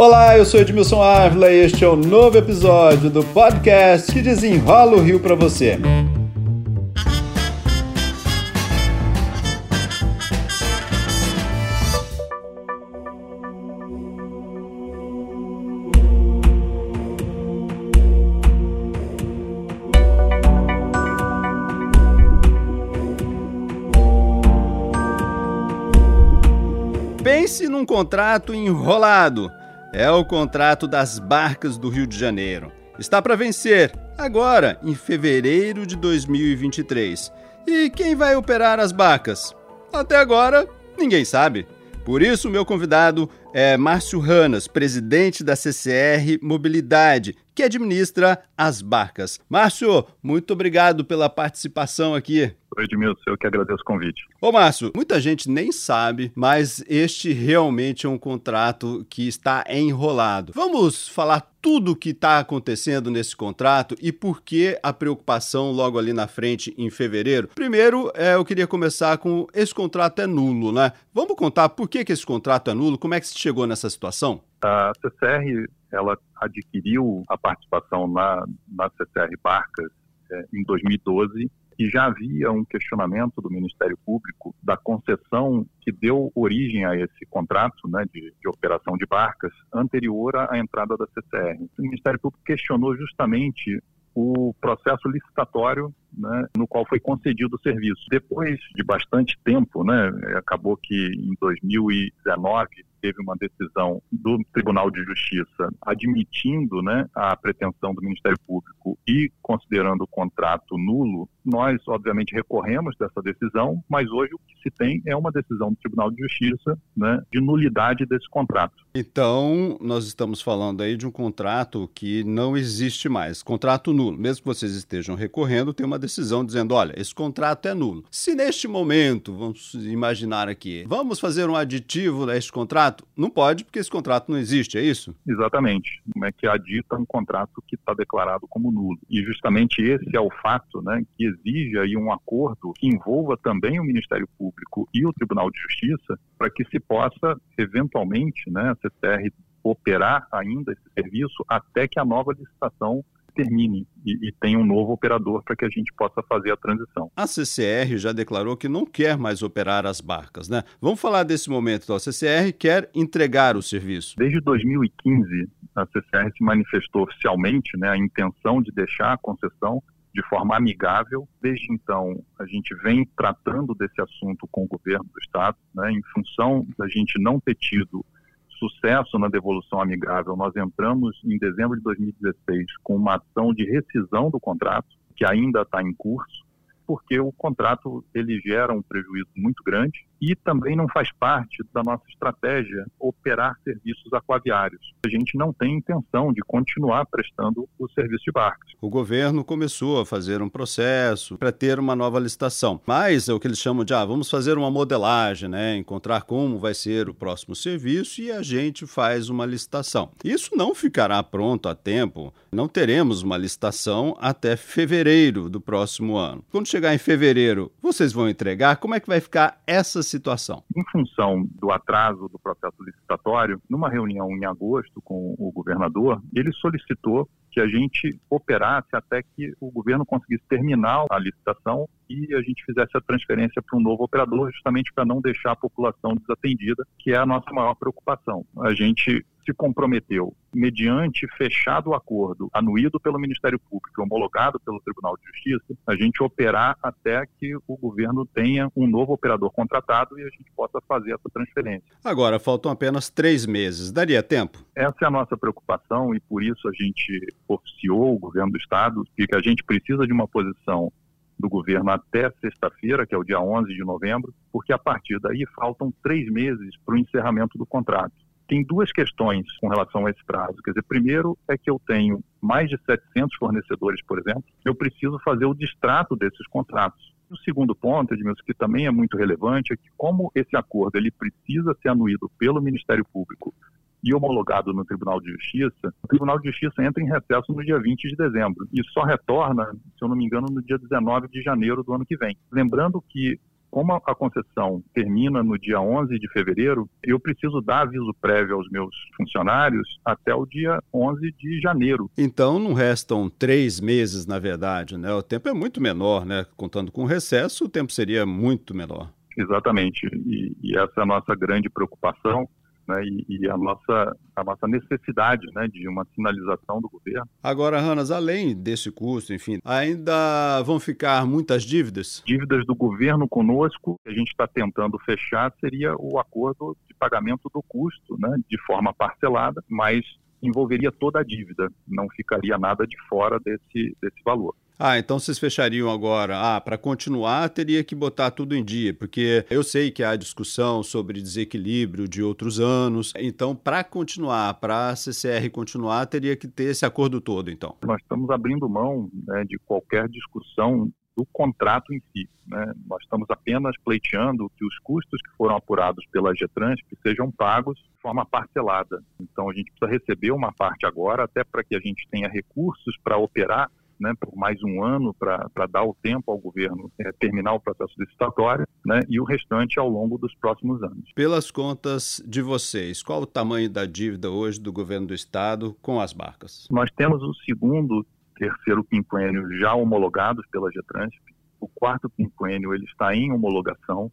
Olá, eu sou Edmilson Ávila e este é o um novo episódio do podcast que desenrola o Rio para você. Pense num contrato enrolado é o contrato das barcas do Rio de Janeiro. Está para vencer, agora, em fevereiro de 2023. E quem vai operar as barcas? Até agora, ninguém sabe. Por isso, meu convidado é Márcio Ranas, presidente da CCR Mobilidade, que administra as barcas. Márcio, muito obrigado pela participação aqui. Oi, Edmilson, eu que agradeço o convite. Ô, Márcio, muita gente nem sabe, mas este realmente é um contrato que está enrolado. Vamos falar tudo o que está acontecendo nesse contrato e por que a preocupação logo ali na frente em fevereiro. Primeiro, é, eu queria começar com esse contrato é nulo, né? Vamos contar por que, que esse contrato é nulo, como é que se chegou nessa situação? A CCR ela adquiriu a participação na, na CCR Barcas é, em 2012 e já havia um questionamento do Ministério Público da concessão que deu origem a esse contrato né, de, de, operação de barcas anterior à entrada da CCR. O Ministério Público questionou justamente o processo licitatório né, no qual foi concedido o serviço. Depois de bastante tempo, né, acabou que em 2019 teve uma decisão do Tribunal de Justiça admitindo né, a pretensão do Ministério Público e considerando o contrato nulo, nós, obviamente, recorremos dessa decisão, mas hoje o que se tem é uma decisão do Tribunal de Justiça né, de nulidade desse contrato. Então, nós estamos falando aí de um contrato que não existe mais, contrato nulo. Mesmo que vocês estejam recorrendo, tem uma decisão dizendo: olha, esse contrato é nulo. Se neste momento, vamos imaginar aqui, vamos fazer um aditivo a este contrato? Não pode, porque esse contrato não existe, é isso? Exatamente. Como é que adita um contrato que está declarado como nulo? E justamente esse é o fato né, que exige aí um acordo que envolva também o Ministério Público e o Tribunal de Justiça para que se possa, eventualmente, né, a CCR operar ainda esse serviço até que a nova licitação termine e, e tenha um novo operador para que a gente possa fazer a transição. A CCR já declarou que não quer mais operar as barcas, né? Vamos falar desse momento. Então, a CCR quer entregar o serviço. Desde 2015, a CCR se manifestou oficialmente né, a intenção de deixar a concessão de forma amigável. Desde então, a gente vem tratando desse assunto com o governo do Estado, né, em função da gente não ter tido sucesso na devolução amigável, nós entramos em dezembro de 2016 com uma ação de rescisão do contrato, que ainda está em curso, porque o contrato ele gera um prejuízo muito grande e também não faz parte da nossa estratégia operar serviços aquaviários. A gente não tem intenção de continuar prestando o serviço de barcos. O governo começou a fazer um processo para ter uma nova licitação, mas é o que eles chamam de ah, vamos fazer uma modelagem, né? encontrar como vai ser o próximo serviço e a gente faz uma licitação. Isso não ficará pronto a tempo, não teremos uma licitação até fevereiro do próximo ano. Quando chegar em fevereiro, vocês vão entregar? Como é que vai ficar essa situação? Em função do atraso do processo licitatório, numa reunião em agosto com o governador, ele solicitou que a gente operasse até que o governo conseguisse terminar a licitação e a gente fizesse a transferência para um novo operador, justamente para não deixar a população desatendida, que é a nossa maior preocupação. A gente se comprometeu, mediante fechado o acordo, anuído pelo Ministério Público e homologado pelo Tribunal de Justiça, a gente operar até que o governo tenha um novo operador contratado e a gente possa fazer essa transferência. Agora, faltam apenas três meses. Daria tempo? Essa é a nossa preocupação e por isso a gente oficiou o governo do Estado que a gente precisa de uma posição do governo até sexta-feira, que é o dia 11 de novembro, porque a partir daí faltam três meses para o encerramento do contrato. Tem duas questões com relação a esse prazo. Quer dizer, primeiro é que eu tenho mais de 700 fornecedores, por exemplo, eu preciso fazer o distrato desses contratos. O segundo ponto, Edmilson, que também é muito relevante, é que como esse acordo ele precisa ser anuído pelo Ministério Público e homologado no Tribunal de Justiça, o Tribunal de Justiça entra em recesso no dia 20 de dezembro e só retorna, se eu não me engano, no dia 19 de janeiro do ano que vem. Lembrando que como a concessão termina no dia 11 de fevereiro, eu preciso dar aviso prévio aos meus funcionários até o dia 11 de janeiro. Então não restam três meses, na verdade, né? O tempo é muito menor, né? Contando com o recesso, o tempo seria muito menor. Exatamente, e, e essa é a nossa grande preocupação né, e, e, a, nossa, a nossa necessidade né, de uma sinalização do governo. Agora, Ranas, além desse custo, enfim, ainda vão ficar muitas dívidas? Dívidas do governo conosco, que a gente está tentando fechar, seria o acordo de pagamento do custo, né, de forma parcelada, mas envolveria toda a dívida, não ficaria nada de fora desse, desse valor. Ah, então vocês fechariam agora. Ah, para continuar teria que botar tudo em dia, porque eu sei que há discussão sobre desequilíbrio de outros anos. Então, para continuar, para a CCR continuar, teria que ter esse acordo todo, então. Nós estamos abrindo mão né, de qualquer discussão do contrato em si. Né? Nós estamos apenas pleiteando que os custos que foram apurados pela Getrans sejam pagos de forma parcelada. Então, a gente precisa receber uma parte agora, até para que a gente tenha recursos para operar né, por mais um ano para dar o tempo ao governo é, terminar o processo licitatório né, e o restante ao longo dos próximos anos. Pelas contas de vocês, qual o tamanho da dívida hoje do governo do estado com as barcas? Nós temos o segundo, terceiro quinquênio já homologados pela Getrans. O quarto quinquênio ele está em homologação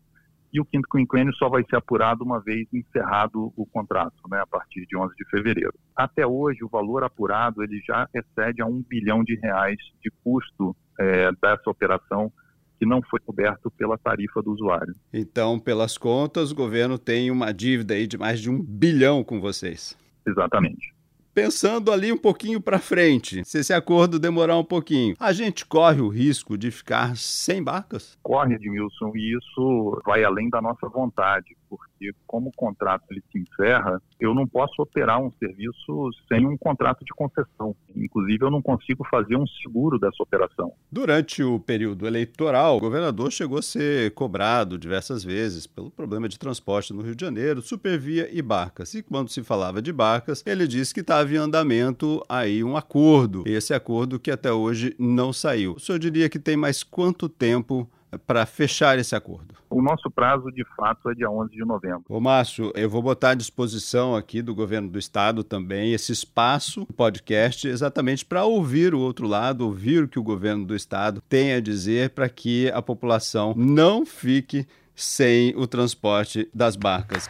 e o quinto quinquênio só vai ser apurado uma vez encerrado o contrato, né, a partir de 11 de fevereiro. Até hoje, o valor apurado ele já excede a um bilhão de reais de custo é, dessa operação que não foi coberto pela tarifa do usuário. Então, pelas contas, o governo tem uma dívida aí de mais de um bilhão com vocês. Exatamente pensando ali um pouquinho para frente, se esse acordo demorar um pouquinho, a gente corre o risco de ficar sem barcas? Corre, Edmilson, e isso vai além da nossa vontade, porque como o contrato ele se encerra, eu não posso operar um serviço sem um contrato de concessão. Inclusive, eu não consigo fazer um seguro dessa operação. Durante o período eleitoral, o governador chegou a ser cobrado diversas vezes pelo problema de transporte no Rio de Janeiro, supervia e barcas. E quando se falava de barcas, ele disse que estava em andamento aí um acordo. Esse acordo que até hoje não saiu. O senhor diria que tem mais quanto tempo para fechar esse acordo? O nosso prazo, de fato, é dia 11 de novembro. Ô, Márcio, eu vou botar à disposição aqui do governo do estado também esse espaço, podcast, exatamente para ouvir o outro lado, ouvir o que o governo do estado tem a dizer para que a população não fique sem o transporte das barcas.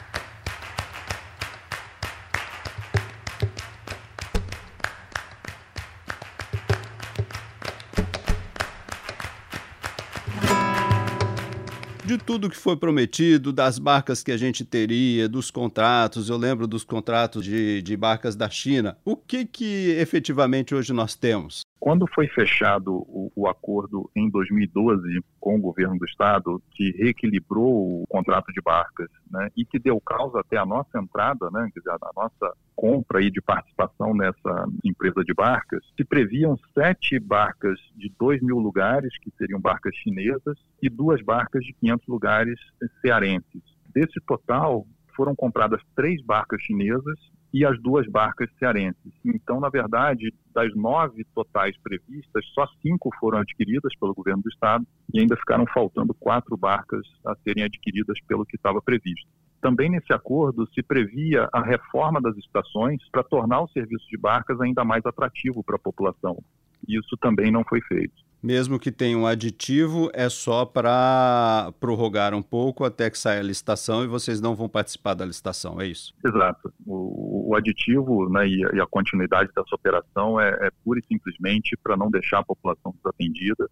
De tudo que foi prometido, das barcas que a gente teria, dos contratos, eu lembro dos contratos de, de barcas da China. O que, que efetivamente hoje nós temos? Quando foi fechado o, o, acordo em 2012 com o governo do estado, que reequilibrou o contrato de barcas, né, e que deu causa até a nossa entrada, né, quer dizer, a nossa compra aí de participação nessa empresa de barcas, se previam sete barcas de 2 mil lugares, que seriam barcas chinesas, e duas barcas de 500 lugares cearenses. Desse total, foram compradas três barcas chinesas e as duas barcas cearenses. Então, na verdade, das nove totais previstas, só cinco foram adquiridas pelo governo do estado e ainda ficaram faltando quatro barcas a serem adquiridas pelo que estava previsto. Também nesse acordo se previa a reforma das estações para tornar o serviço de barcas ainda mais atrativo para a população. Isso também não foi feito mesmo que tenha um aditivo, é só para prorrogar um pouco até que saia a licitação e vocês não vão participar da licitação, é isso? Exato. O, o aditivo né, e, e, a continuidade dessa operação é, é pura e simplesmente para não deixar a população desatendida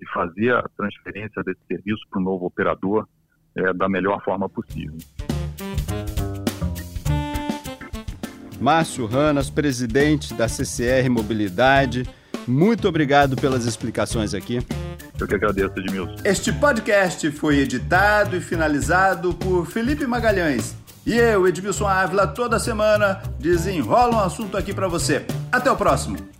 e fazer a transferência desse serviço para o novo operador é, da melhor forma possível. Márcio Ranas, presidente da CCR Mobilidade. Muito obrigado pelas explicações aqui. Eu que agradeço, Edmilson. Este podcast foi editado e finalizado por Felipe Magalhães. E eu, Edmilson Ávila, toda semana desenrola um assunto aqui para você. Até o próximo.